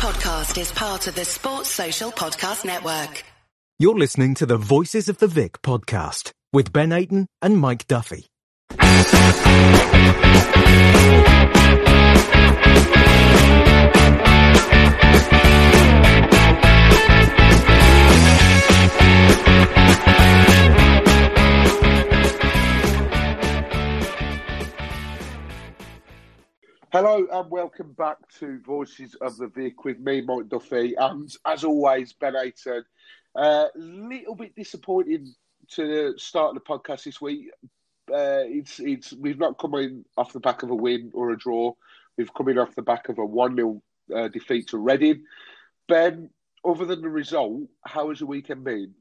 podcast is part of the Sports Social Podcast Network. You're listening to the Voices of the Vic podcast with Ben Aiton and Mike Duffy. Hello and welcome back to Voices of the Vic with me, Mike Duffy, and as always, Ben Aiton. A uh, little bit disappointing to start the podcast this week. Uh, it's it's we've not come in off the back of a win or a draw. We've come in off the back of a one 0 uh, defeat to Reading. Ben, other than the result, how has your weekend been?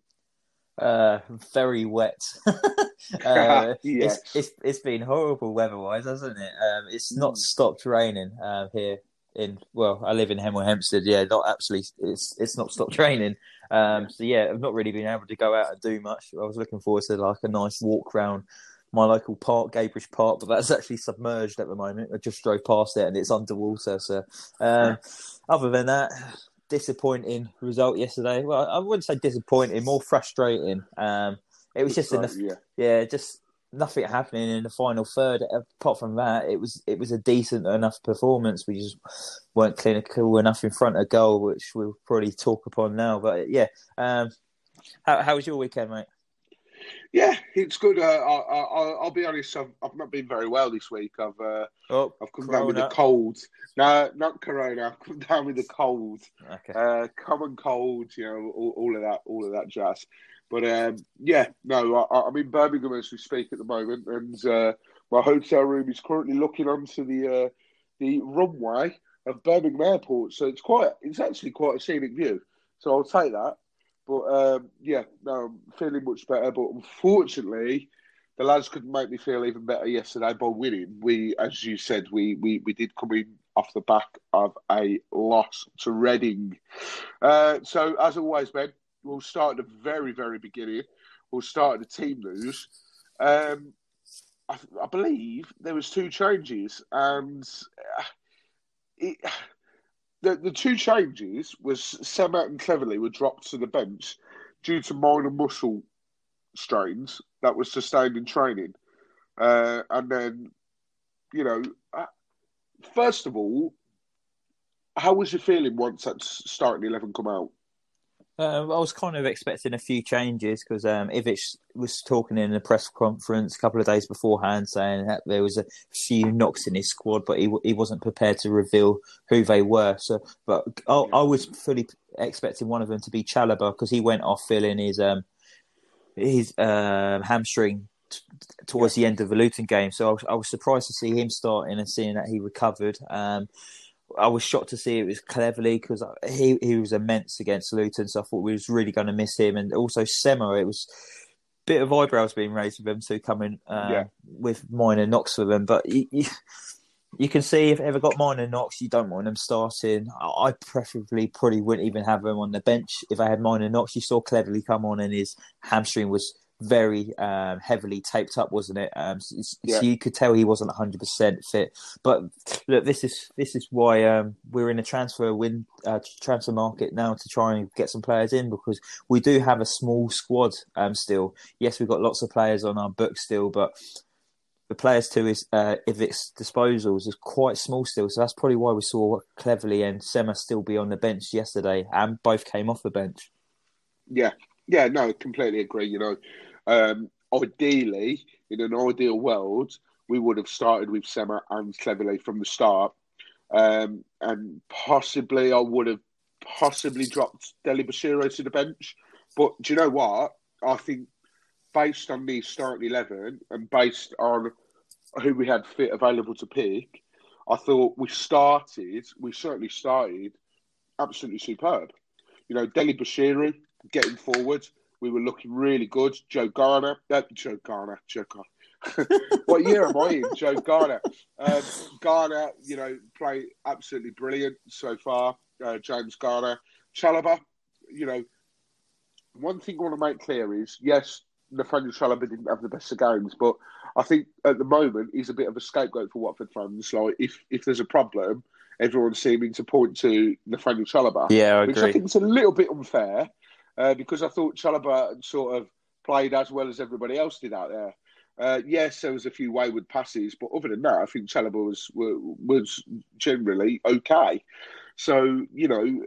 Uh, very wet. uh, yes. it's, it's it's been horrible weather-wise, hasn't it? Um, it's not mm. stopped raining uh, here in well, I live in Hemel Hempstead. Yeah, not absolutely. It's it's not stopped raining. Um, so yeah, I've not really been able to go out and do much. I was looking forward to like a nice walk around my local park, Gadebridge Park, but that's actually submerged at the moment. I just drove past it and it's underwater. So um, other than that, disappointing result yesterday. Well, I wouldn't say disappointing, more frustrating. Um, it was just enough, yeah. yeah, just nothing happening in the final third. Apart from that, it was it was a decent enough performance. We just weren't clinical enough in front of goal, which we'll probably talk upon now. But yeah, um, how how was your weekend, mate? Yeah, it's good. Uh, I, will be honest. I've, I've, not been very well this week. I've uh, oh, I've come corona. down with a cold. No, not corona. I've come down with a cold. Okay. Uh, common cold. You know, all, all, of that, all of that jazz. But um, yeah, no, I, am in Birmingham as we speak at the moment, and uh, my hotel room is currently looking onto the uh, the runway of Birmingham Airport. So it's quite, it's actually quite a scenic view. So I'll take that. But um, yeah, no, I'm feeling much better. But unfortunately, the lads couldn't make me feel even better yesterday by winning. We, as you said, we we, we did come in off the back of a loss to Reading. Uh, so as always, Ben, we'll start at the very, very beginning. We'll start at the team news. Um, I, I, believe there was two changes, and uh, it, the the two changes was Sema and Cleverley were dropped to the bench due to minor muscle strains that was sustained in training, uh, and then you know, uh, first of all, how was your feeling once that starting eleven come out? Uh, I was kind of expecting a few changes because um, Ivic was talking in a press conference a couple of days beforehand saying that there was a few knocks in his squad, but he he wasn't prepared to reveal who they were. So, but I, I was fully expecting one of them to be Chalobah because he went off feeling his um his uh, hamstring t- towards the end of the Luton game. So I was, I was, surprised to see him starting and seeing that he recovered. Um, I was shocked to see it was Cleverley because he he was immense against Luton, so I thought we was really going to miss him. And also Sema, it was a bit of eyebrows being raised with him too, coming uh, yeah. with minor knocks for them. But you, you, you, can see if ever got minor knocks, you don't want them starting. I, I preferably probably wouldn't even have them on the bench if I had minor knocks. You saw Cleverley come on and his hamstring was very um, heavily taped up, wasn't it? Um, so, yeah. so, you could tell he wasn't 100 percent fit. But look, this is this is why um, we're in a transfer win uh, transfer market now to try and get some players in because we do have a small squad um, still. Yes, we've got lots of players on our books still, but the players to his uh, its disposals is quite small still. So that's probably why we saw Cleverley and Sema still be on the bench yesterday, and both came off the bench. Yeah, yeah, no, completely agree. You know, um, ideally, in an ideal world, we would have started with Sema and Cleverley from the start. Um, and possibly I would have possibly dropped Dele-Bashiru to the bench. But do you know what? I think based on the starting 11 and based on who we had fit available to pick, I thought we started, we certainly started absolutely superb. You know, Dele-Bashiru getting forward, we were looking really good. Joe Garner, uh, Joe Garner, Joe Garner. what year am I in? Joe Garner. Um, Garner, you know, play absolutely brilliant so far. Uh, James Garner. Chalobah, you know, one thing I want to make clear is yes, Nathaniel Chalobah didn't have the best of games, but I think at the moment he's a bit of a scapegoat for Watford fans. Like, if, if there's a problem, everyone's seeming to point to Nathaniel Chalobah. Yeah, I which. I think is a little bit unfair uh, because I thought Chalobah sort of played as well as everybody else did out there. Uh, yes, there was a few wayward passes, but other than that, I think Chalobah was was generally okay. So you know,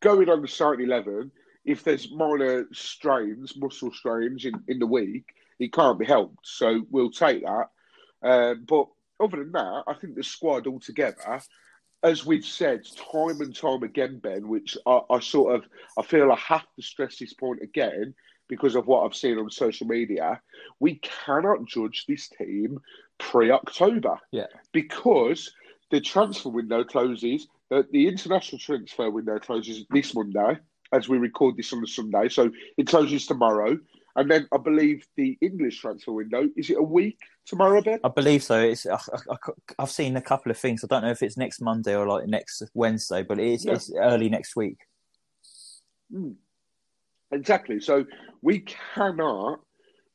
going on the starting eleven, if there's minor strains, muscle strains in, in the week, it can't be helped. So we'll take that. Uh, but other than that, I think the squad altogether, as we've said time and time again, Ben, which I, I sort of I feel I have to stress this point again because of what I've seen on social media, we cannot judge this team pre October. Yeah. Because the transfer window closes, the, the international transfer window closes this Monday as we record this on the Sunday. So it closes tomorrow. And then I believe the English transfer window is it a week tomorrow, Ben? I believe so. It's I, have seen a couple of things. I don't know if it's next Monday or like next Wednesday, but it is, yeah. it's early next week. Mm. Exactly. So we cannot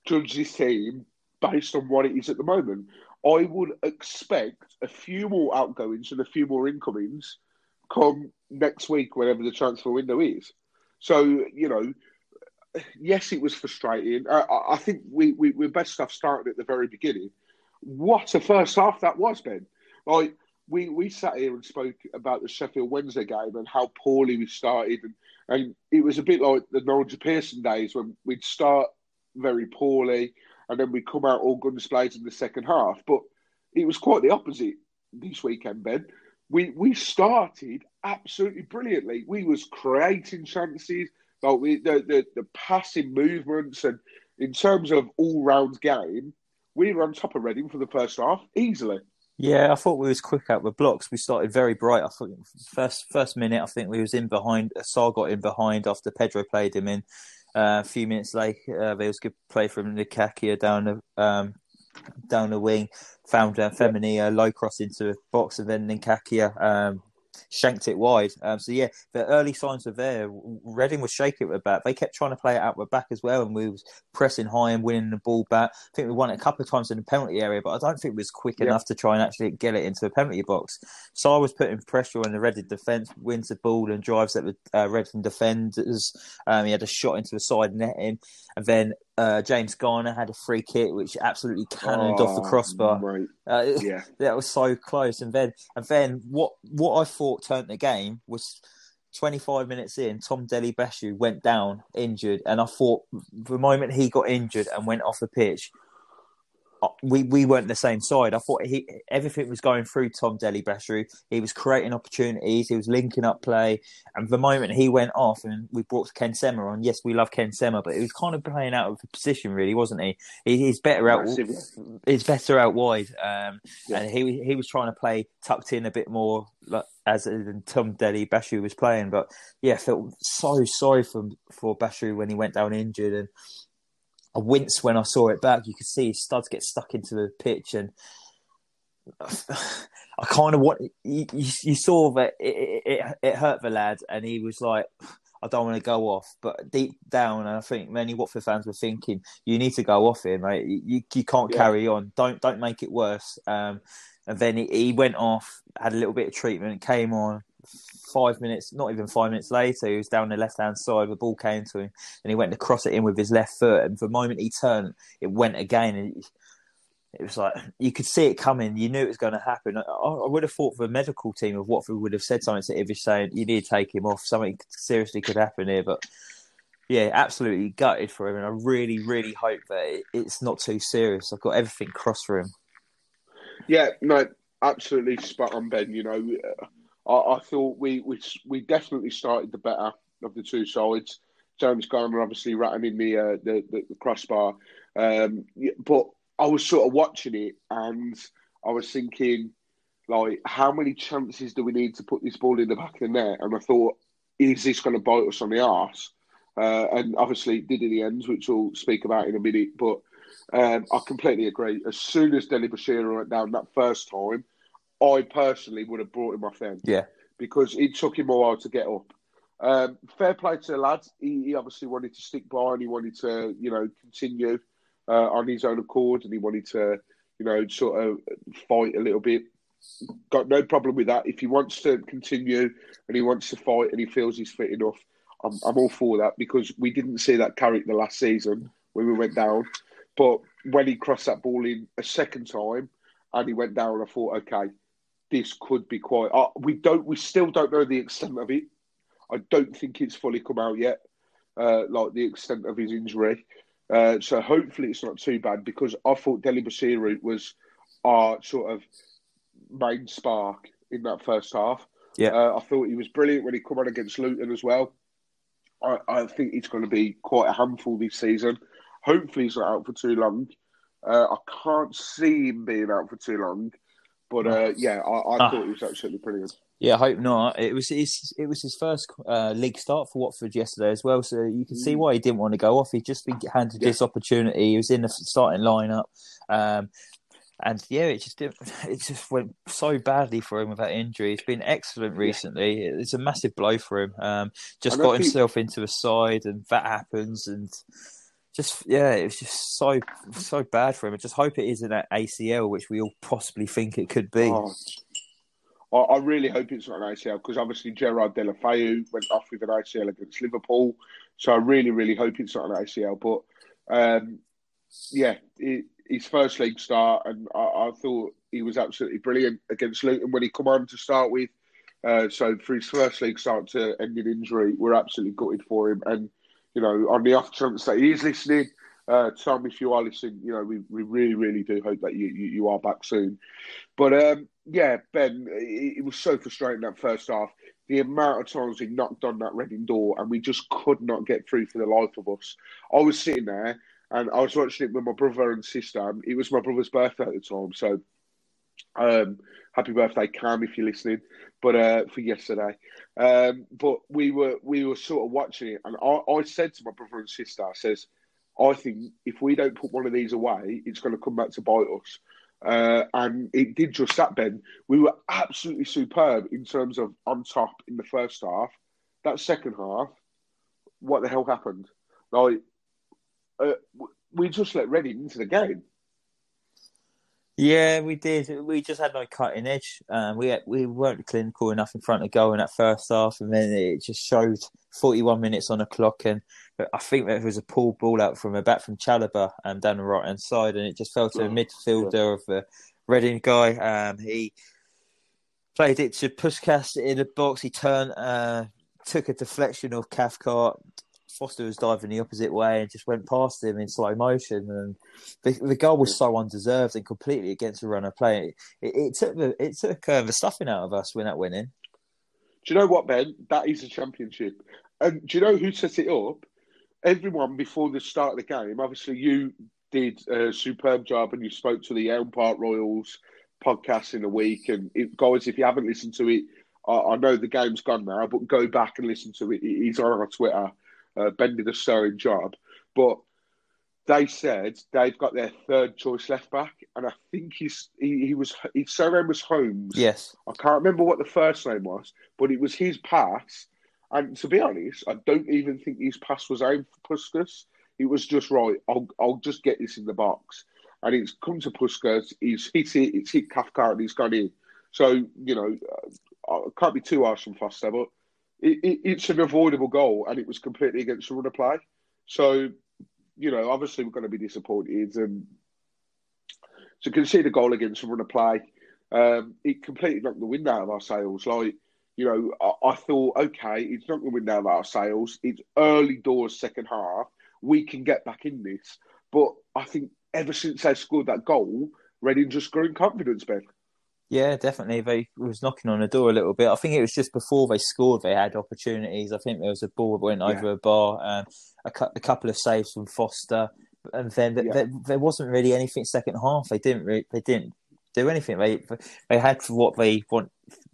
judge this team based on what it is at the moment. I would expect a few more outgoings and a few more incomings come next week, whenever the transfer window is. So, you know, yes, it was frustrating. I, I think we, we, we're best off starting at the very beginning. What a first half that was, Ben. Like, we, we sat here and spoke about the Sheffield Wednesday game and how poorly we started and and it was a bit like the Nigel Pearson days when we'd start very poorly and then we'd come out all guns blazing in the second half. But it was quite the opposite this weekend, Ben. We we started absolutely brilliantly. We was creating chances, like we, the, the the passing movements, and in terms of all round game, we were on top of Reading for the first half easily. Yeah, I thought we was quick out with blocks. We started very bright. I thought first first minute, I think we was in behind. Sarr got in behind after Pedro played him in. Uh, a few minutes later, uh, there was good play from Ngakia down the um, down the wing. Found uh, uh, low cross into the box, and then Ngakia um, shanked it wide. Um, so yeah, the early signs were there. Reading was shaking it with back. They kept trying to play it out with back as well, and we was pressing high and winning the ball back. I think we won it a couple of times in the penalty area, but I don't think it was quick yeah. enough to try and actually get it into the penalty box. So I was putting pressure on the Reading defence, wins the ball and drives at the uh, Reading defenders. Um, he had a shot into the side netting, and then uh, James Garner had a free kick which absolutely cannoned oh, off the oh, crossbar. Right. Uh, yeah, that was so close. And then, and then what? What I thought turned the game was 25 minutes in. Tom Dele-Bashiru went down injured, and I thought the moment he got injured and went off the pitch, we we weren't the same side. I thought he everything was going through Tom Dele-Bashiru. He was creating opportunities. He was linking up play. And the moment he went off, and we brought Ken Sema on. Yes, we love Ken Sema, but he was kind of playing out of the position, really, wasn't he? he he's better out. He's better out wide. Um, yeah. And he he was trying to play tucked in a bit more, like, as than Tom Dele-Bashiru was playing. But yeah, I felt so sorry for for Bashiru when he went down injured and I winced when I saw it back. You could see his studs get stuck into the pitch, and I kind of want you, you, saw that it, it, it hurt the lad, and he was like, "I don't want to go off." But deep down, and I think many Watford fans were thinking, "You need to go off here, mate. You you can't yeah. carry on. Don't don't make it worse." Um, and then he, he went off, had a little bit of treatment, came on, five minutes, not even five minutes later, he was down the left hand side. The ball came to him, and he went to cross it in with his left foot. And the moment he turned, it went again. And it was like you could see it coming. You knew it was going to happen. I, I would have thought the medical team of Watford would have said something to Ivic saying you need to take him off. Something seriously could happen here, but. Yeah, absolutely gutted for him, and I really, really hope that it's not too serious. I've got everything crossed for him. Yeah, no, absolutely spot on, Ben. You know, I, I thought we, we we definitely started the better of the two sides. James Garner obviously ratting in the, uh, the, the, the crossbar, um, but I was sort of watching it and I was thinking, like, how many chances do we need to put this ball in the back of the net? And I thought, is this going to bite us on the arse? Uh, and obviously it did in the end, which we'll speak about in a minute. But um, I completely agree. As soon as Dele-Bashiru went down that first time, I personally would have brought him off then. Yeah. Because it took him a while to get up. Um, fair play to the lads. He, he, obviously wanted to stick by and he wanted to, you know, continue uh, on his own accord and he wanted to, you know, sort of fight a little bit. got no problem with that. If he wants to continue and he wants to fight and he feels he's fit enough, I'm, I'm all for that because we didn't see that character last season when we went down. But when he crossed that ball in a second time and he went down, I thought, okay, this could be quite. Uh, we don't. We still don't know the extent of it. I don't think it's fully come out yet, uh, like the extent of his injury. Uh, so hopefully it's not too bad because I thought Dele Bashiru was our sort of main spark in that first half. Yeah, uh, I thought he was brilliant when he come on against Luton as well. I, I think he's going to be quite a handful this season. Hopefully he's not out for too long. Uh, I can't see him being out for too long, but uh, yeah, I, I ah. thought he was absolutely brilliant. Yeah, I hope not. It was his it was his first uh, league start for Watford yesterday as well, so you can see mm. why he didn't want to go off. He'd just been handed yeah. this opportunity. He was in the starting lineup, um, and yeah, it just it just went so badly for him with that injury. He's been excellent recently. It's a massive blow for him. Um, just got himself into a side, and that happens, and just yeah, it was just so so bad for him. I just hope it isn't an ACL, which we all possibly think it could be. Oh, I, really hope it's not an ACL because obviously Gerard Deulofeu went off with an ACL against Liverpool, so I really really hope it's not an ACL. But um, yeah, his first league start, and I, I, thought he was absolutely brilliant against Luton when he come on to start with. Uh, so for his first league start to end in injury, we're absolutely gutted for him. And you know, on the off chance that he is listening, uh, Tom, if you are listening, you know, we, we really, really do hope that you, you, you are back soon. But um, yeah, Ben, it, it, was so frustrating that first half. The amount of times he knocked on that Reading door and we just could not get through for the life of us. I was sitting there and I was watching it with my brother and sister. It was my brother's birthday at the time, so um, happy birthday, Cam, if you're listening. But uh, for yesterday, um, but we were we were sort of watching it, and I, I said to my brother and sister, I says, I think if we don't put one of these away, it's going to come back to bite us. Uh, and it did just that, Ben. We were absolutely superb in terms of on top in the first half. That second half, what the hell happened? Like, uh, we just let Reading into the game. Yeah, we did. We just had no cutting edge. Um, we had, we weren't clinical enough in front of goal in that first half, and then it just showed 41 minutes on the clock. And I think there was a pull ball out from a back from Chalobah um, down the right hand side, and it just fell to a midfielder of the Reading guy. Um, he played it to Puscas in the box. He turned, uh, took a deflection of Cathcart, Foster was diving the opposite way and just went past him in slow motion. And the, the goal was so undeserved and completely against the runner play. It, it took the it took uh, the stuffing out of us when that went in. Do you know what, Ben? That is a championship. And do you know who set it up? Everyone before the start of the game. Obviously, you did a superb job and you spoke to the Elm Park Royals podcast in a week. And it, guys, if you haven't listened to it, I, I know the game's gone now, but go back and listen to it. He's on our Twitter uh, Ben did a sterling job, but they said they've got their third choice left back, and I think he's he, he was his surname was Holmes. Yes, I can't remember what the first name was, but it was his pass. And to be honest, I don't even think his pass was aimed for Puscas. It was just right. I'll I'll just get this in the box, and it's come to Puscas. He's hit it. It's hit Cathcart, and he's gone in. So you know, I can't be too harsh on Foster, but it, it, it's an avoidable goal, and it was completely against the run of play. So, you know, obviously we're going to be disappointed, and to concede a goal against the run of play, um, it completely knocked the wind out of our sails. Like, you know, I, I thought, okay, it's not going to wind out of our sails. It's early doors, second half. We can get back in this. But I think ever since they scored that goal, Reading just grew in confidence, Ben. Yeah, definitely. They was knocking on the door a little bit. I think it was just before they scored, they had opportunities. I think there was a ball that went yeah. over a bar, um, a, cu- a, couple of saves from Foster, and then yeah. there, there, wasn't really anything second half. They didn't re- they didn't do anything. They they had what they wanted.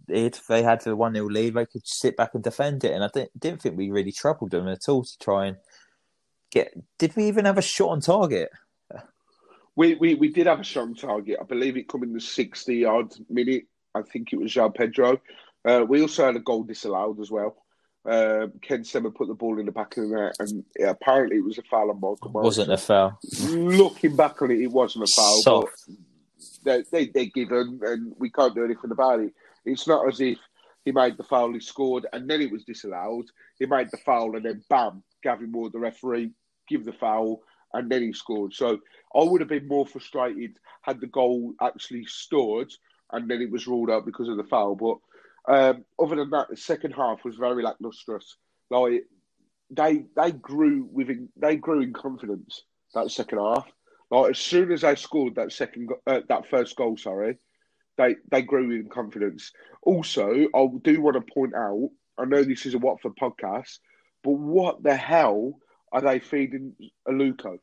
They had the one 0 lead. They could sit back and defend it, and I didn't, didn't think we really troubled them at all to try and get. Did we even have a shot on target? We, we, we did have a strong target. I believe it come in the 60 odd minute. I think it was João Pedro. Uh, we also had a goal disallowed as well. Uh, Ken Sema put the ball in the back of the net, and yeah, apparently it was a foul on Michael Wasn't a foul. Looking back on it, it wasn't a foul. Soft. they, they are given, and we can't do anything about it. It's not as if he made the foul, he scored, and then it was disallowed. He made the foul, and then bam, Gavin Ward, the referee, give the foul, and then he scored. So I would have been more frustrated had the goal actually stood, and then it was ruled out because of the foul. But um, other than that, the second half was very lacklustre. Like they they grew within they grew in confidence that second half. Like as soon as they scored that second uh, that first goal, sorry, they they grew in confidence. Also, I do want to point out. I know this is a Watford podcast, but what the hell are they feeding Aluko?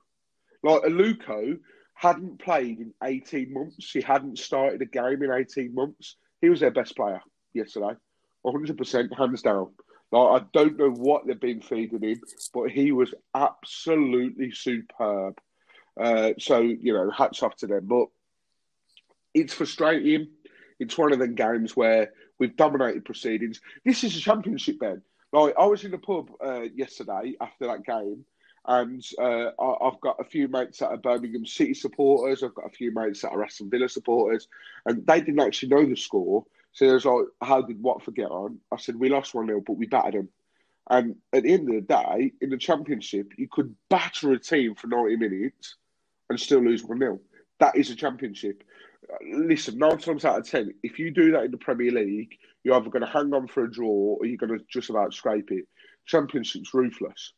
Like Aluko hadn't played in eighteen months. He hadn't started a game in eighteen months. He was their best player yesterday, one hundred percent, hands down. Like I don't know what they've been feeding him, but he was absolutely superb. Uh, so you know, hats off to them. But it's frustrating. It's one of them games where we've dominated proceedings. This is a championship, Ben. Like I was in the pub uh, yesterday after that game, and uh, I, have got a few mates that are Birmingham City supporters. I've got a few mates that are Aston Villa supporters, and they didn't actually know the score. So it was like, how did Watford get on? I said, we lost 1 0, but we battered them. And at the end of the day, in the Championship, you could batter a team for 90 minutes and still lose 1 0. That is a Championship. Listen, nine times out of 10, if you do that in the Premier League, you're either going to hang on for a draw or you're going to just about scrape it. Championship's ruthless.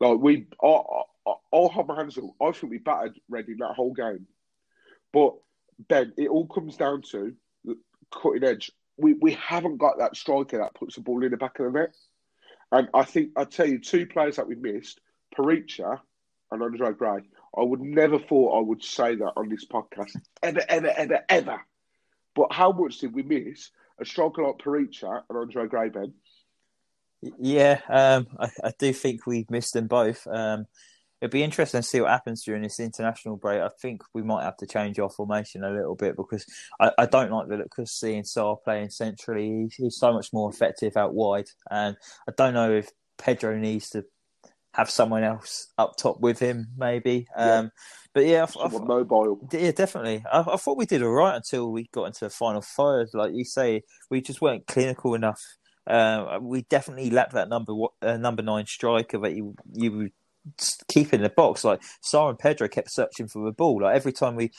Like, we, I'll have my hands up. I think we battered Reading that whole game. But, Ben, it all comes down to cutting edge. We we haven't got that striker that puts the ball in the back of the net. And I think I tell you, two players that we missed, Perica and Andre Gray. I would never thought I would say that on this podcast ever, ever, ever, ever. But how much did we miss a striker like Perica and Andre Gray, Ben? Yeah, um, I, I, do think we've missed them both. Um, it'd be interesting to see what happens during this international break. I think we might have to change our formation a little bit because I, I don't like the look of seeing Sarr playing centrally. He's, he's, so much more effective out wide, and I don't know if Pedro needs to have someone else up top with him, maybe. Yeah. Um, but yeah, I, I, mobile. Yeah, definitely. I, I, thought we did all right until we got into the final third. Like you say, we just weren't clinical enough. Uh, we definitely lacked that number uh, number nine striker that you you keep in the box. Like Sarr and Pedro kept searching for the ball. Like every time we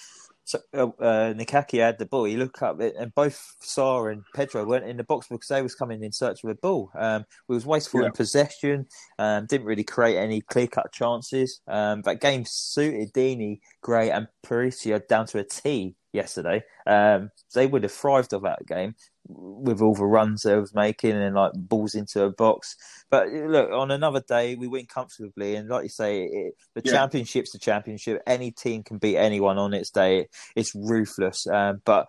so, uh, uh Ngakia had the ball, you look up and both Sarr and Pedro weren't in the box because they was coming in search of a ball. Um, we was wasteful yeah. in possession, um, didn't really create any clear cut chances. Um, that game suited Deeney, Gray, and Perica down to a T yesterday. Um, they would have thrived off that game with all the runs they was making and like balls into a box. But look, on another day, we win comfortably. And like you say, it, the yeah. championship's the championship. Any team can beat anyone on its day. It's ruthless. Um, but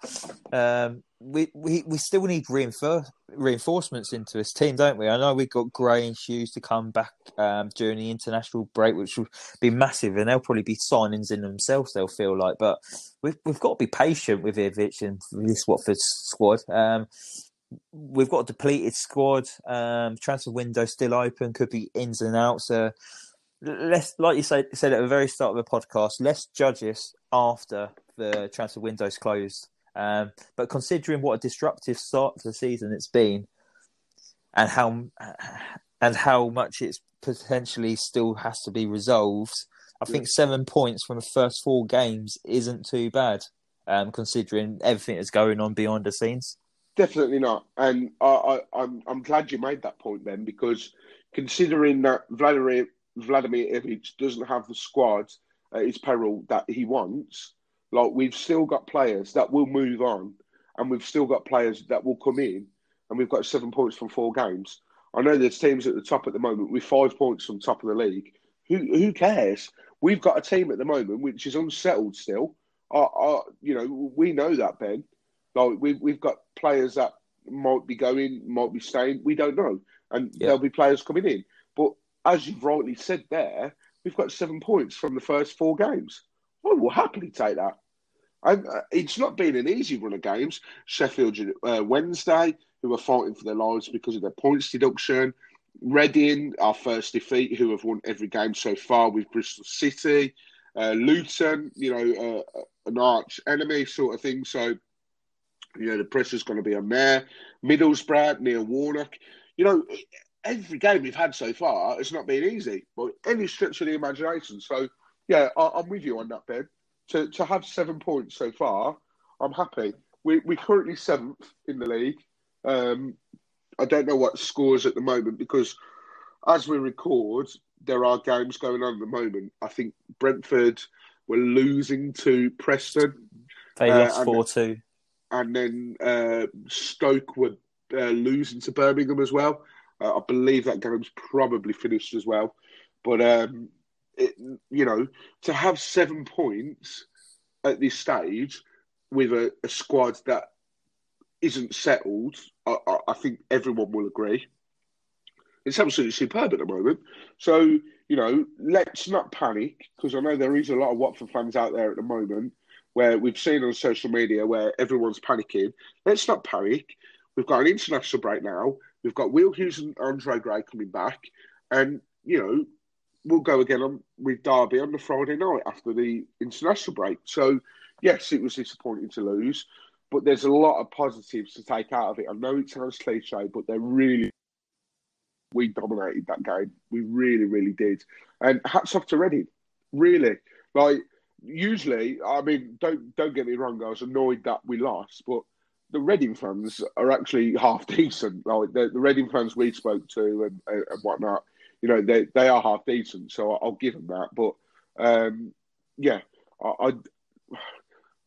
um, we, we we still need reinfor- reinforcements into this team, don't we? I know we've got Gray and Hughes to come back um, during the international break, which will be massive, and they'll probably be signings in themselves. They'll feel like, but we've we've got to be patient with Ivic and this Watford squad. Um, we've got a depleted squad. Um, transfer window still open, could be ins and outs. Uh, let's, like you said, said at the very start of the podcast, let's judge this after the transfer window's closed. Um, but considering what a disruptive start to the season it's been, and how and how much it's potentially still has to be resolved, I think seven points from the first four games isn't too bad, um, considering everything that's going on behind the scenes. Definitely not, and I, I, I'm I'm glad you made that point then because considering that Vladimir Vladimir Ivic doesn't have the squad at his peril that he wants, like we've still got players that will move on, and we've still got players that will come in, and we've got seven points from four games. I know there's teams at the top at the moment with five points from top of the league. Who who cares? We've got a team at the moment which is unsettled still. Uh, you know, we know that Ben. Like we've we've got players that might be going, might be staying. We don't know, and yeah. there'll be players coming in. But as you've rightly said there, we've got seven points from the first four games. I will happily take that. Uh, it's not been an easy run of games. Sheffield uh, Wednesday, who are fighting for their lives because of their points deduction. Reading, our first defeat, who have won every game so far with Bristol City. uh, Luton, you know, uh, an arch enemy sort of thing. So, you know, the pressure's going to be on there. Middlesbrough, Neil Warnock. You know, every game we've had so far has not been easy by any stretch of the imagination. So, yeah, I, am with you on that, Ben. To, to have seven points so far, I'm happy. We, we're currently seventh in the league. Um, I don't know what scores at the moment because as we record, there are games going on at the moment. I think Brentford were losing to Preston. They uh, lost 4 2. And then uh, Stoke were uh, losing to Birmingham as well. Uh, I believe that game's probably finished as well. But, um, it, you know, to have seven points at this stage with a, a squad that isn't settled, I, I, think everyone will agree. It's absolutely superb at the moment. So, you know, let's not panic because I know there is a lot of Watford fans out there at the moment where we've seen on social media where everyone's panicking. Let's not panic. We've got an international break now. We've got Will Hughes and Andre Gray coming back. And, you know, we'll go again on, with Derby on the Friday night after the international break. So, yes, it was disappointing to lose, but there's a lot of positives to take out of it. I know it sounds cliche, but they're really we dominated that game. We really, really did. And hats off to Reading. Really, like usually, I mean, don't don't get me wrong. I was annoyed that we lost, but the Reading fans are actually half decent. Like the, the Reading fans we spoke to and, and whatnot, you know, they they are half decent. So I'll give them that. But um, yeah, I, I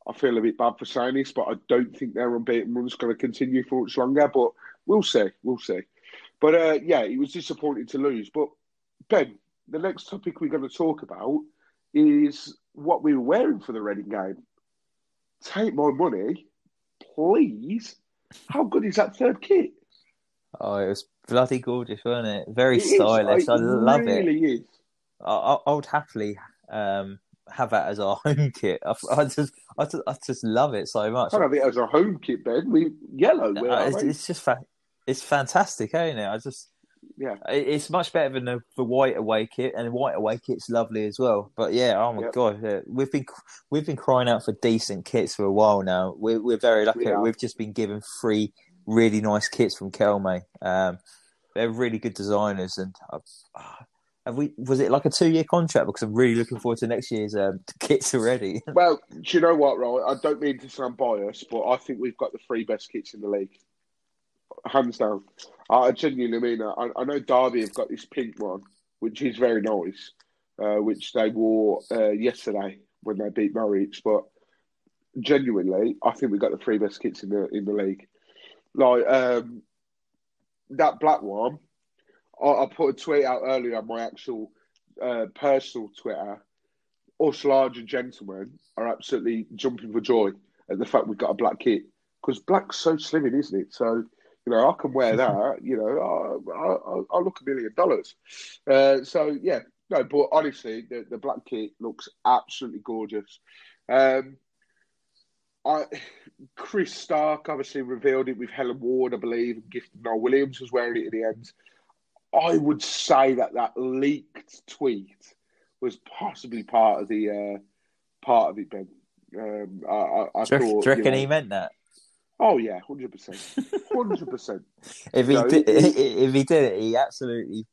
I feel a bit bad for saying this, but I don't think their unbeaten run's going to continue for much longer. But we'll see. We'll see. But uh, yeah, it was disappointing to lose. But Ben, the next topic we're going to talk about is what we were wearing for the Reading game. Take my money, please. How good is that third kit? Oh, it was bloody gorgeous, wasn't it? Very it stylish. Is. I love it. really it. Is. I, I would happily um, have that as our home kit. I, I, just, I just, I just love it so much. I have it as a home kit, Ben. We yellow. Uh, it's, it's, just fa- it's fantastic, ain't it? I just yeah, it's much better than the, the white away kit, and the white away kit's lovely as well. But yeah, oh my yep. god, yeah. we've been we've been crying out for decent kits for a while now. We're we're very lucky. We we've just been given three really nice kits from Kelme. Um, they're really good designers, and uh, have we was it like a two year contract? Because I'm really looking forward to next year's um, kits already. well, do you know what, right? I don't mean to sound biased, but I think we've got the three best kits in the league hands down. I genuinely mean that. I, I know Derby have got this pink one, which is very nice, uh, which they wore uh, yesterday when they beat Norwich. But genuinely, I think we've got the three best kits in the in the league. Like um, that black one, I, I, put a tweet out earlier on my actual uh, personal Twitter. Us larger gentlemen are absolutely jumping for joy at the fact we've got a black kit because black's so slimming, isn't it? So you know, I can wear that. You know, I, I, I look a million dollars. Uh, so yeah, no, but honestly, the, the black kit looks absolutely gorgeous. Um, I Chris Stark obviously revealed it with Helen Ward, I believe, and Gifton Noel-Williams was wearing it at the end. I would say that that leaked tweet was possibly part of the uh, part of it, Ben. Um, I, I, I do, thought, do you reckon you know, he meant that? Oh yeah, hundred percent, hundred percent. If he did, if he did it, he absolutely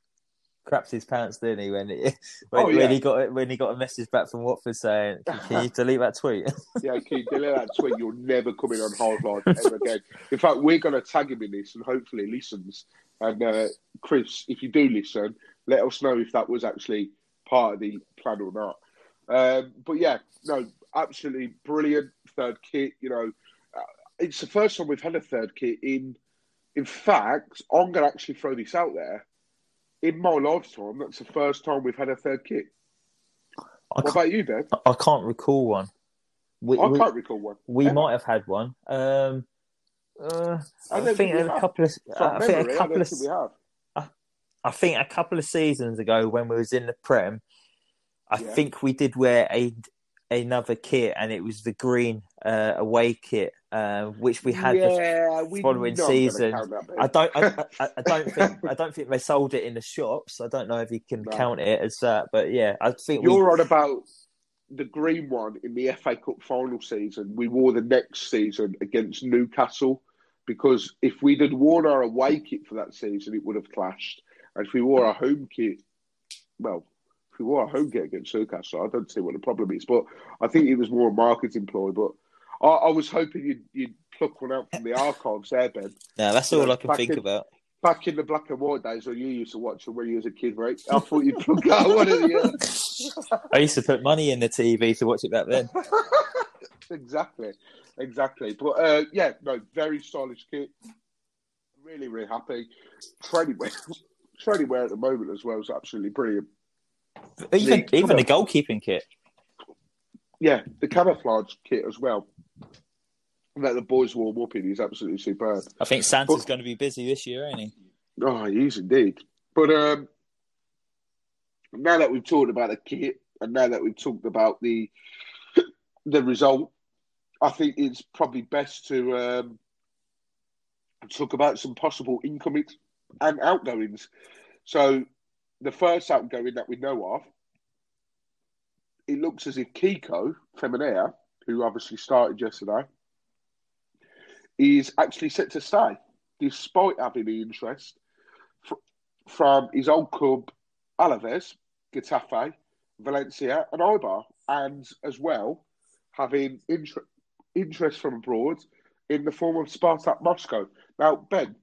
crapped his pants, didn't he? When, it, when, oh, yeah. when he got when he got a message back from Watford saying, "Can you delete that tweet?" yeah, can you delete that tweet? You're never coming on Hard ever again. In fact, we're going to tag him in this, and hopefully he listens. And uh, Chris, if you do listen, let us know if that was actually part of the plan or not. Um, but yeah, no, absolutely brilliant third kit. You know, it's the first time we've had a third kit in. In fact, I'm going to actually throw this out there. In my lifetime, that's the first time we've had a third kit. I what about you, Ben? I can't recall one. We, I can't recall one. We ever. might have had one. Um, uh, I, I, think a couple of. I memory, think a couple of. I, I, think a couple of seasons ago when we was in the Prem, I yeah. think we did wear a another kit, and it was the green uh, away kit, uh, which we had yeah, the following season. I don't, I, I, I, don't think, I don't think they sold it in the shops. I don't know if you can no. count it as that, but yeah, I think you're we... on about. the green one in the FA Cup final season, we wore the next season against Newcastle because if we'd had worn our away kit for that season, it would have clashed. And if we wore our home kit, well, if we wore our home kit against Newcastle, I don't see what the problem is. But I think it was more a marketing ploy. But I, I was hoping you'd, you'd, pluck one out from the archives there, Ben. Yeah, that's all I can think in, about. Back in the black and white days when you used to watch them when you was a kid, right? I thought you'd plug out one of the. I used to put money in the TV to watch it back then. exactly, exactly. But uh, yeah, no, very stylish kit. Really, really happy. Training wear, training wear at the moment as well is absolutely brilliant. Even the, even the goalkeeping kit. Yeah, the camouflage kit as well that the boys warm up in is absolutely superb. I think Santa's but, going to be busy this year, ain't he? Oh, he is indeed. But um, now that we've talked about the kit, and now that we've talked about the the result, I think it's probably best to um, talk about some possible incomings and outgoings. So, the first outgoing that we know of, it looks as if Kiko Femenía, who obviously started yesterday, is actually set to stay, despite having the interest from his old club Alaves, Getafe, Valencia, and Eibar, and as well having inter- interest from abroad in the form of Spartak Moscow. Now, Ben,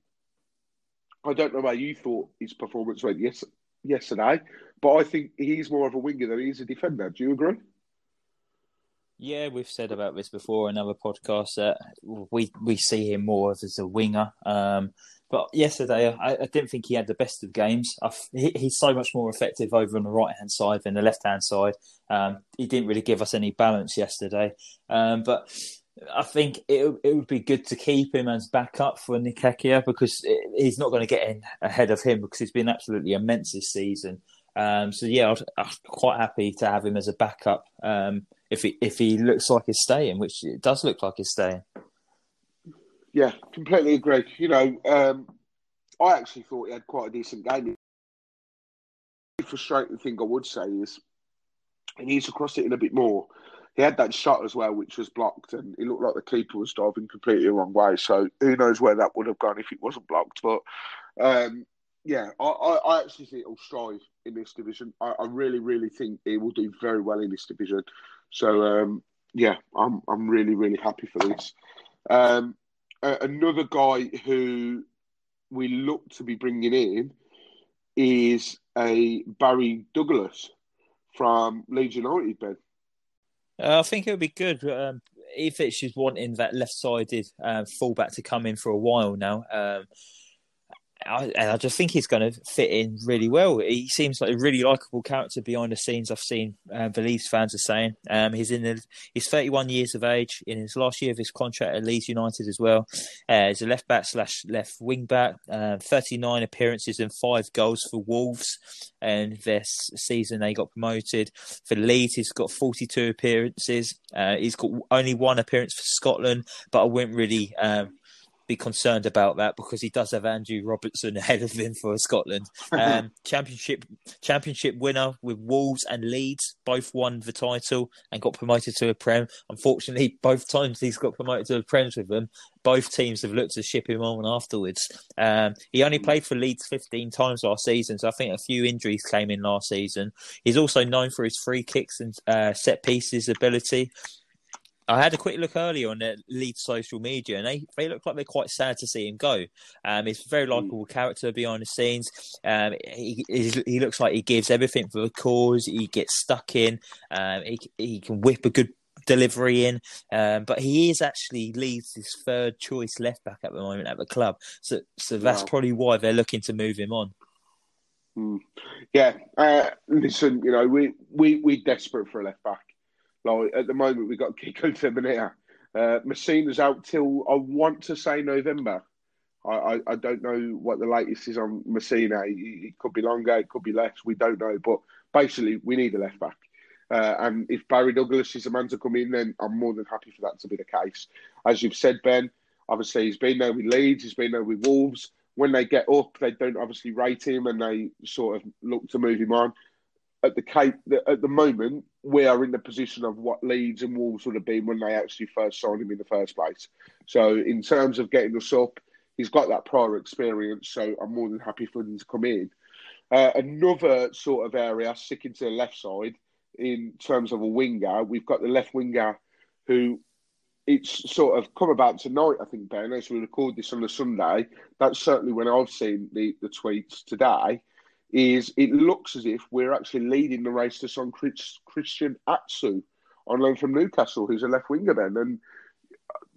I don't know how you thought his performance went yes- yesterday, but I think he's more of a winger than he's a defender. Do you agree? Yeah, we've said about this before in other podcasts that we we see him more as a winger. Um, but yesterday, I, I, didn't think he had the best of games. He, he's so much more effective over on the right hand side than the left hand side. Um, he didn't really give us any balance yesterday. Um, but I think it it would be good to keep him as backup for Ngakia because it, he's not going to get in ahead of him because he's been absolutely immense this season. Um, so yeah, i am quite happy to have him as a backup. Um, if he if he looks like he's staying, which it does look like he's staying. Yeah, completely agree. You know, um, I actually thought he had quite a decent game. The frustrating thing I would say is he needs to cross it in a bit more. He had that shot as well, which was blocked, and it looked like the keeper was diving completely the wrong way. So who knows where that would have gone if it wasn't blocked? But um, yeah, I, I, I, actually think he'll strive in this division. I, I, really, really think he will do very well in this division. So um, yeah, I'm I'm really really happy for this. Um, another guy who we look to be bringing in is a Barry Douglas from Leeds United. Ben, uh, I think it would be good. Um, if it's just wanting that left-sided uh, fullback to come in for a while now. Um, I, I just think he's going to fit in really well. He seems like a really likable character behind the scenes. I've seen uh, the Leeds fans are saying um, he's in the, he's 31 years of age in his last year of his contract at Leeds United as well. Uh, he's a left back slash left wing back. Uh, 39 appearances and five goals for Wolves, and this season they got promoted. For Leeds, he's got 42 appearances. Uh, he's got only one appearance for Scotland, but I wouldn't really. Um, be concerned about that because he does have Andrew Robertson ahead of him for Scotland. Um, championship championship winner with Wolves and Leeds both won the title and got promoted to a Prem. Unfortunately, both times he's got promoted to a Prem with them, both teams have looked to ship him on afterwards. Um, he only played for Leeds 15 times last season, so I think a few injuries came in last season. He's also known for his free kicks and uh, set pieces ability. I had a quick look earlier on their lead social media, and they, they look like they're quite sad to see him go. Um, he's a very hmm. likable character behind the scenes. Um, he, he looks like he gives everything for the cause. He gets stuck in. Um, he he can whip a good delivery in. Um, but he is actually Leeds his third choice left back at the moment at the club. So so that's wow. probably why they're looking to move him on. Mm. Yeah, uh, listen, you know we we we desperate for a left back. Like at the moment, we've got Kiko Femenía. Uh, Masina's out till I want to say November. I, I, I, don't know what the latest is on Masina. It, it, could be longer, it could be less. We don't know. But basically, we need a left back. Uh, and if Barry Douglas is the man to come in, then I'm more than happy for that to be the case. As you've said, Ben, obviously he's been there with Leeds, he's been there with Wolves. When they get up, they don't obviously rate him and they sort of look to move him on. At the Cape at the moment we are in the position of what Leeds and Wolves would have been when they actually first signed him in the first place. So in terms of getting us up, he's got that prior experience. So I'm more than happy for him to come in. Uh, another sort of area sticking to the left side in terms of a winger, we've got the left winger who it's sort of come about tonight, I think, Ben, as we record this on a Sunday. That's certainly when I've seen the, the tweets today. Is it looks as if we're actually leading the race to some Chris, Christian Atsu on loan from Newcastle, who's a left winger, then. And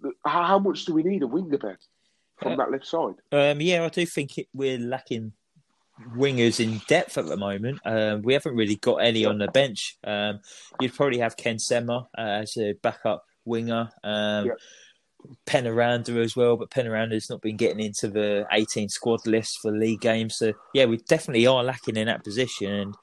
uh, how much do we need a winger, Ben, from uh, that left side? Um, yeah, I do think it, we're lacking wingers in depth at the moment. Um, we haven't really got any on the bench. Um, you'd probably have Ken Sema uh, as a backup winger. Um, yeah. Peñaranda as well, but Peñaranda's not been getting into the 18 squad list for league games. So yeah, we definitely are lacking in that position. And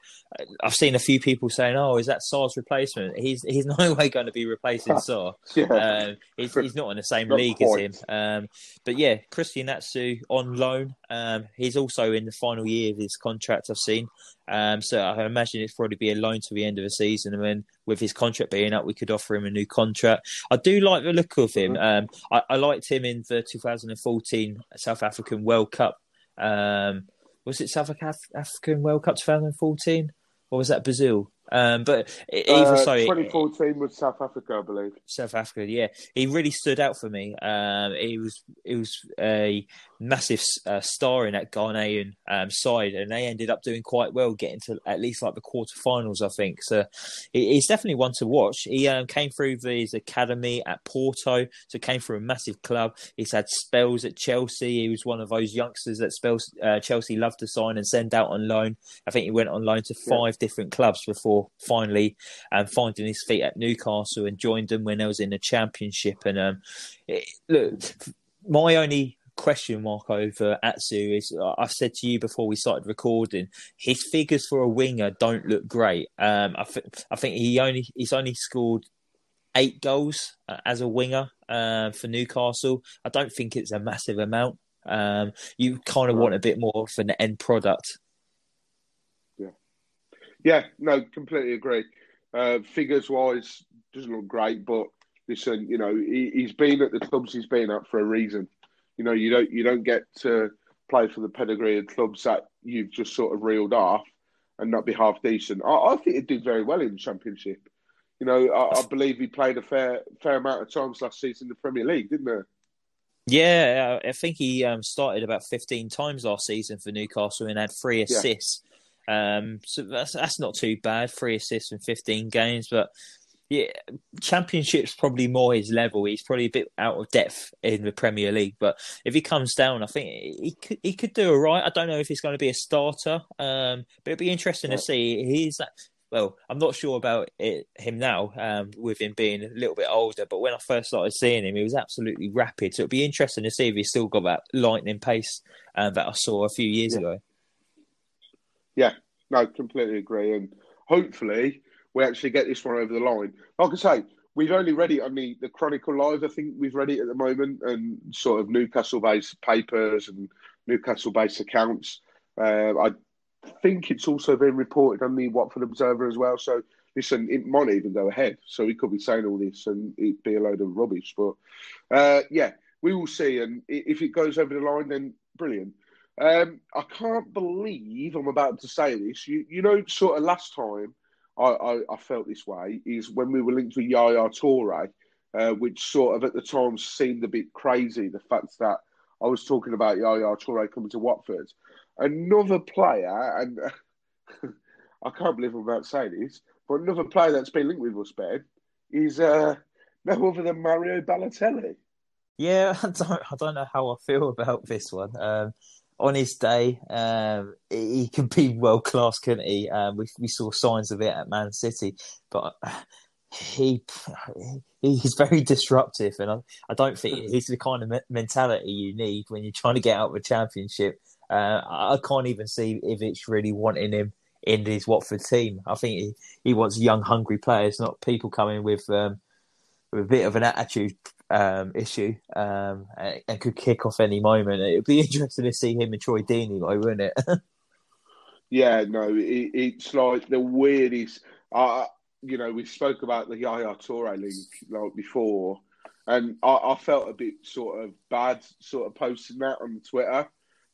I've seen a few people saying, "Oh, is that Sarr's replacement?" He's he's no way going to be replacing Sarr. yeah. um, he's, he's not in the same not league quite. as him. Um, but yeah, Christian Atsu on loan. Um, he's also in the final year of his contract. I've seen. Um, so I imagine it's probably be a loan to the end of the season, and then with his contract being up, we could offer him a new contract. I do like the look of him. Mm-hmm. Um, I, I, liked him in the 2014 South African World Cup. Um, was it South African World Cup 2014? or was that Brazil? Um, but even uh, so, 2014 was South Africa, I believe. South Africa, yeah, he really stood out for me. Um, he was he was a massive uh, star in that Ghanaian um, side, and they ended up doing quite well, getting to at least like the quarterfinals, I think. So he's definitely one to watch. He um, came through his academy at Porto, so came through a massive club. He's had spells at Chelsea. He was one of those youngsters that spells uh, Chelsea love to sign and send out on loan. I think he went on loan to five yeah. different clubs before finally um, finding his feet at Newcastle and joined them when I was in the Championship. And um, it, look, my only question mark over Atsu is I've said to you before we started recording, his figures for a winger don't look great. Um, I, th- I think he only he's only scored eight goals uh, as a winger uh, for Newcastle. I don't think it's a massive amount. Um, you kind of want a bit more for an end product. Yeah, no, completely agree. Uh, figures wise, doesn't look great, but listen, you know, he, has been at the clubs he's been at for a reason. You know, you don't you don't get to play for the pedigree of clubs that you've just sort of reeled off and not be half decent. I, I think he did very well in the championship. You know, I, I, believe he played a fair fair amount of times last season in the Premier League, didn't he? Yeah, I think he um, started about 15 times last season for Newcastle and had three assists. Yeah. Um, so that's that's not too bad. Three assists in 15 games, but yeah, Championship's probably more his level. He's probably a bit out of depth in the Premier League, but if he comes down, I think he could he could do all right. I don't know if he's going to be a starter, um, but it'd be interesting to see. He's well, I'm not sure about it, him now, um, with him being a little bit older. But when I first started seeing him, he was absolutely rapid. So it'd be interesting to see if he's still got that lightning pace um, that I saw a few years yeah. ago. Yeah, no, completely agree, and hopefully we actually get this one over the line. Like I say, we've only read it on the, the Chronicle Live. I think we've read it at the moment, and sort of Newcastle based papers and Newcastle based accounts. Uh, I think it's also been reported on the Watford Observer as well. So listen, it might even go ahead. So we could be saying all this and it'd be a load of rubbish. But uh, yeah, we will see. And if it goes over the line, then brilliant. Um, I can't believe I'm about to say this. You, you know, sort of last time I, I, I, felt this way is when we were linked with Yaya Toure, uh, which sort of at the time seemed a bit crazy. The fact that I was talking about Yaya Toure coming to Watford, another player, and I can't believe I'm about to say this, but another player that's been linked with us, Ben, is uh, no other than Mario Balotelli. Yeah, I don't, I don't know how I feel about this one. Um, on his day, um, he can be world class, couldn't he? Um, we we saw signs of it at Man City, but he he's very disruptive, and I, I don't think he's the kind of mentality you need when you're trying to get out of a championship. Uh, I can't even see if it's really wanting him in his Watford team. I think he, he wants young, hungry players, not people coming with um, with a bit of an attitude um, issue um, and, and, could kick off any moment. It would be interesting to see him and Troy Deeney, though, wouldn't it? Yeah, no, it, it's like the weirdest. Uh, you know, we spoke about the Yaya Toure link like before, and I, I, felt a bit sort of bad, sort of posting that on Twitter.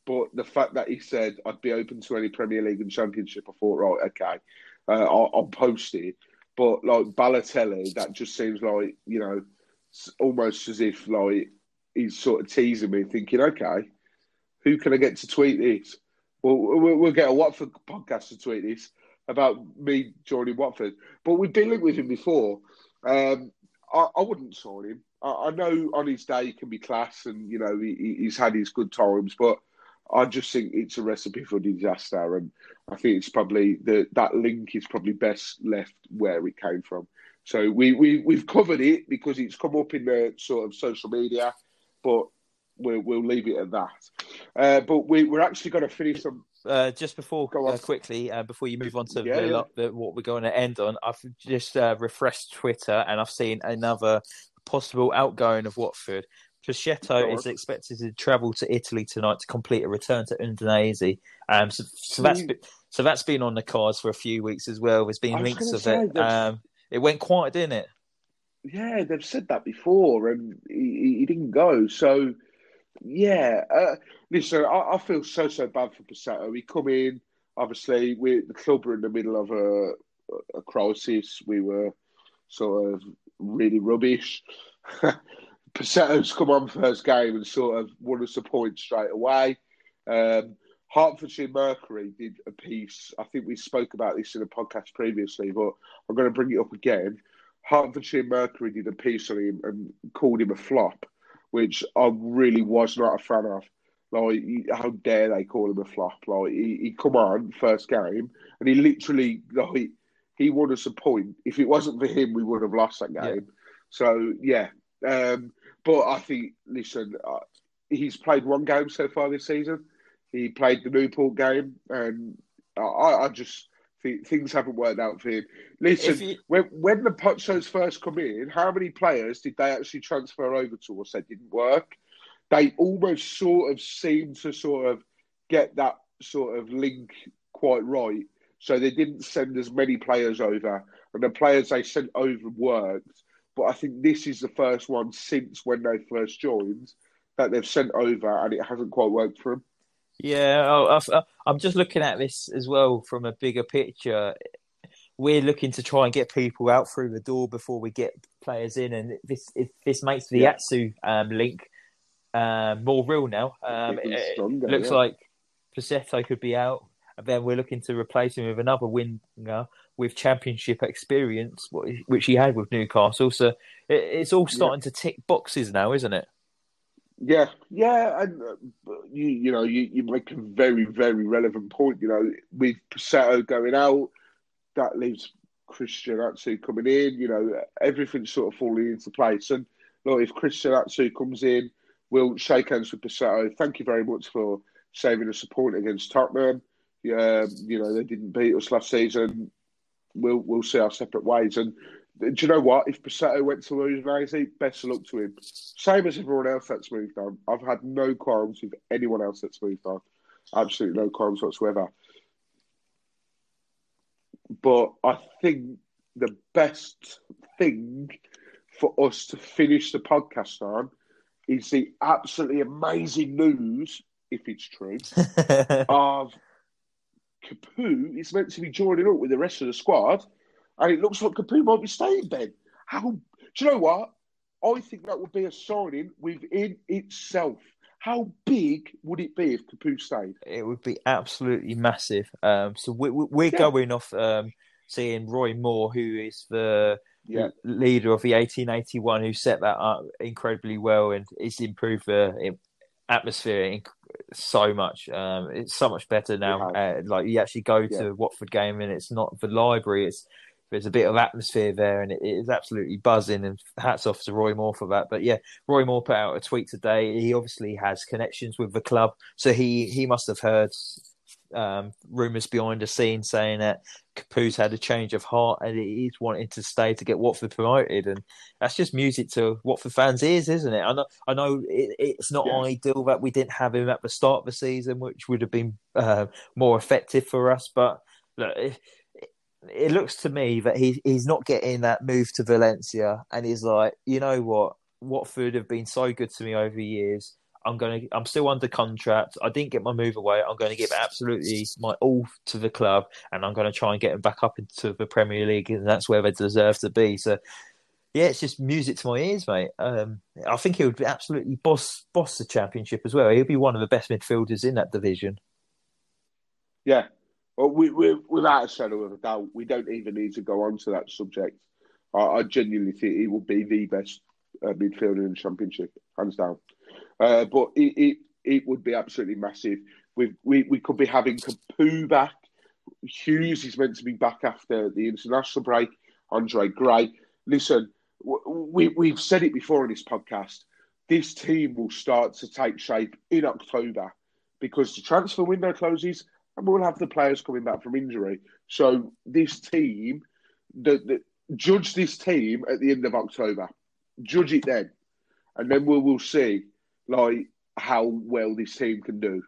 But the fact that he said I'd be open to any Premier League and Championship, I thought, right, okay, uh, I'll, I'll, post it. But like Balotelli, that just seems like you know, almost as if like he's sort of teasing me, thinking, okay, who can I get to tweet this? Well, we'll, get a Watford podcast to tweet this about me joining Watford. But we've been linked with him before. Um, I, I, wouldn't sign him. I, I, know on his day he can be class, and you know he, he's had his good times, but I just think it's a recipe for disaster, and I think it's probably the that link is probably best left where it came from. So we we we've covered it because it's come up in the sort of social media, but we'll we'll leave it at that. Uh, but we we're actually going to finish some uh, just before uh, quickly uh, before you move on to yeah, the, yeah. The, what we're going to end on, I've just uh, refreshed Twitter and I've seen another possible outgoing of Watford. Pussetto is expected to travel to Italy tonight to complete a return to Udinese. Um, so, so that's been, so that's been on the cards for a few weeks as well. There's been links of it. Um, it went quiet, didn't it? Yeah, they've said that before, and he, he didn't go. So yeah, uh, listen, I, I, feel so so bad for Pussetto. We come in, obviously, we the club were in the middle of a, a crisis. We were sort of really rubbish. Pussetto's come on first game and sort of won us a point straight away. Um, Hertfordshire Mercury did a piece. I think we spoke about this in a podcast previously, but I'm going to bring it up again. Hertfordshire Mercury did a piece on him and called him a flop which I really was not a fan of. Like, how dare they call him a flop? Like, he, he come on first game, and he literally like he won us a point. If it wasn't for him, we would have lost that game. Yeah. So yeah, um, but I think listen, uh, he's played one game so far this season. He played the Newport game, and I, I just things haven't worked out for him. Listen, you... when when the Pozzos first come in, how many players did they actually transfer over to us that didn't work? They almost sort of seemed to sort of get that sort of link quite right. So they didn't send as many players over, and the players they sent over worked. But I think this is the first one since when they first joined that they've sent over, and it hasn't quite worked for them. Yeah, I'm just looking at this as well from a bigger picture. We're looking to try and get people out through the door before we get players in, and this this makes the yeah. Atsu um, link uh, more real now. Um, it, stronger, looks yeah. like Pussetto could be out, and then we're looking to replace him with another winger with championship experience, which he had with Newcastle. So it's all starting yeah. to tick boxes now, isn't it? Yeah, yeah, and uh, you you know you, you make a very very relevant point. You know, with Pussetto going out, that leaves Christian Atsu coming in. You know, everything's sort of falling into place. And look, if Christian Atsu comes in, we'll shake hands with Pussetto. Thank you very much for saving us a point against Tottenham. Yeah, you know they didn't beat us last season. We'll we'll see our separate ways. And do you know what? If Pussetto went to Udinese, best of luck to him. Same as everyone else that's moved on. I've had no qualms with anyone else that's moved on. Absolutely no qualms whatsoever. But I think the best thing for us to finish the podcast on is the absolutely amazing news, if it's true, of Capoue is meant to be joining up with the rest of the squad and it looks like Capoue might be staying, Ben. How do you know what? I think that would be a signing within itself. How big would it be if Capoue stayed? It would be absolutely massive. Um, so we, are yeah. going off um, seeing Roy Moore, who is the yeah. leader of the 1881, who set that up incredibly well and it's improved the atmosphere so much. Um, it's so much better now. Uh, like you actually go to. Watford game and it's not the library; it's there's a bit of atmosphere there, and it is absolutely buzzing. And hats off to Roy Moore for that. But yeah, Roy Moore put out a tweet today. He obviously has connections with the club, so he he must have heard um, rumours behind the scenes saying that Capoue had a change of heart and he's wanting to stay to get Watford promoted, and that's just music to Watford fans' ears, isn't it? I know, I know it, it's not yeah. ideal that we didn't have him at the start of the season, which would have been uh, more effective for us, but look. It, it looks to me that he he's not getting that move to Valencia, and he's like, you know what, Watford have been so good to me over the years. I'm to. I'm still under contract. I didn't get my move away. I'm going to give absolutely my all to the club, and I'm going to try and get them back up into the Premier League, and that's where they deserve to be. So, yeah, it's just music to my ears, mate. Um, I think he would absolutely boss boss the championship as well. He'll be one of the best midfielders in that division. Yeah, well, we, we, without a shadow of a doubt, we don't even need to go on to that subject. I, I genuinely think he will be the best uh, midfielder in the championship, hands down. Uh, but it, it, it would be absolutely massive. we we we could be having Capoue back. Hughes is meant to be back after the international break. Andre Gray. Listen, we we've said it before in this podcast. This team will start to take shape in October because the transfer window closes and we'll have the players coming back from injury. So this team, the, the judge this team at the end of October. Judge it then, and then we will see like how well this team can do.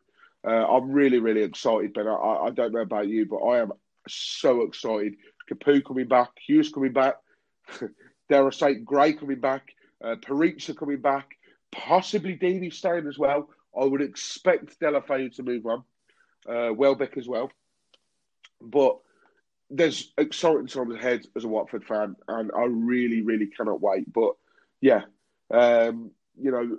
Uh, I'm really, really excited, Ben. I, I don't know about you, but I am so excited. Capoue coming back, Hughes coming back, I say, Gray coming back, uh, coming back, possibly Davy staying as well. I would expect Deulofeu to move on, uh, Welbeck as well. But there's exciting times ahead as a Watford fan, and I really, really cannot wait. But yeah, um, you know,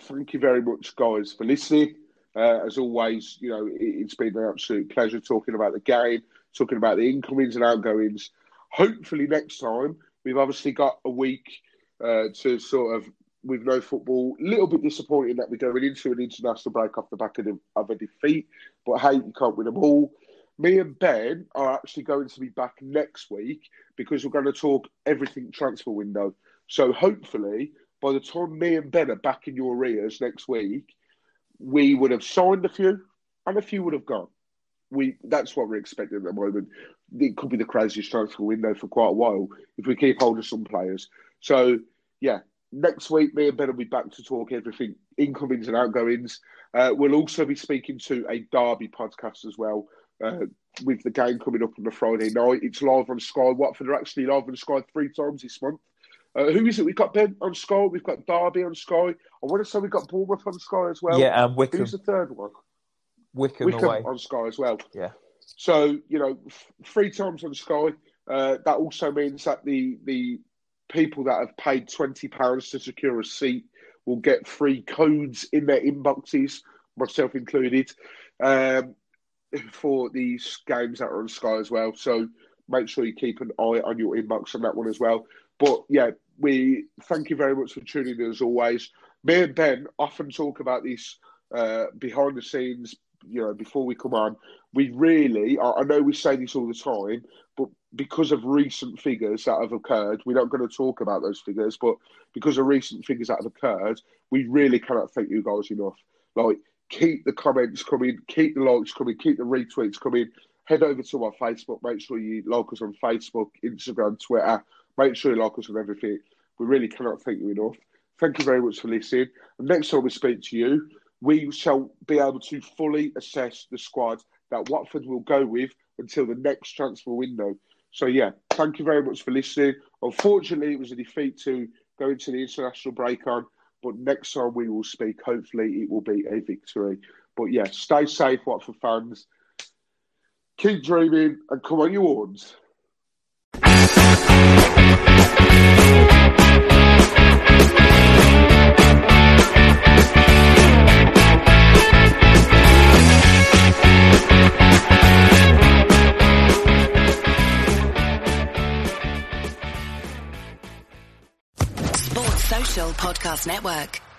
thank you very much, guys, for listening. Uh, as always, you know, it, has been an absolute pleasure talking about the game, talking about the incomings and outgoings. Hopefully, next time we've obviously got a week uh, to sort of with no football. Little bit disappointing that we're going into an international break off the back of, the, of a defeat, but hey, you can't win them all. Me and Ben are actually going to be back next week because we're going to talk everything transfer window. So hopefully, by the time me and Ben are back in your ears next week, we would have signed a few and a few would have gone. We that's what we're expecting at the moment. It could be the craziest transfer window for quite a while if we keep hold of some players. So yeah, next week me and Ben will be back to talk everything incomings and outgoings. Uh, we'll also be speaking to a Derby podcast as well. Uh, with the game coming up on the Friday night, it's live on Sky. Watford are actually live on Sky three times this month. Uh, who is it? We've got Ben on Sky. We've got Derby on Sky. I want to say we've got Bournemouth on Sky as well. Yeah, and Wycombe. Who's the third one? Wycombe, Wycombe away. on Sky as well. Yeah. So you know, f- three times on Sky. Uh, that also means that the the people that have paid twenty pounds to secure a seat will get free codes in their inboxes, myself included, um, for these games that are on Sky as well. So make sure you keep an eye on your inbox on that one as well. But yeah, we thank you very much for tuning in as always. Me and Ben often talk about this uh, behind the scenes, you know, before we come on. We really, I, I know we say this all the time, but because of recent figures that have occurred, we're not going to talk about those figures, but because of recent figures that have occurred, we really cannot thank you guys enough. Like, keep the comments coming, keep the likes coming, keep the retweets coming. Head over to our Facebook. Make sure you like us on Facebook, Instagram, Twitter. Make sure you like us on everything. We really cannot thank you enough. Thank you very much for listening. And next time we speak to you, we shall be able to fully assess the squad that Watford will go with until the next transfer window. So, yeah, thank you very much for listening. Unfortunately, it was a defeat to go into the international break on, but next time we will speak, hopefully, it will be a victory. But, yeah, stay safe, Watford fans. Keep dreaming and come on, you horns. Podcast Network.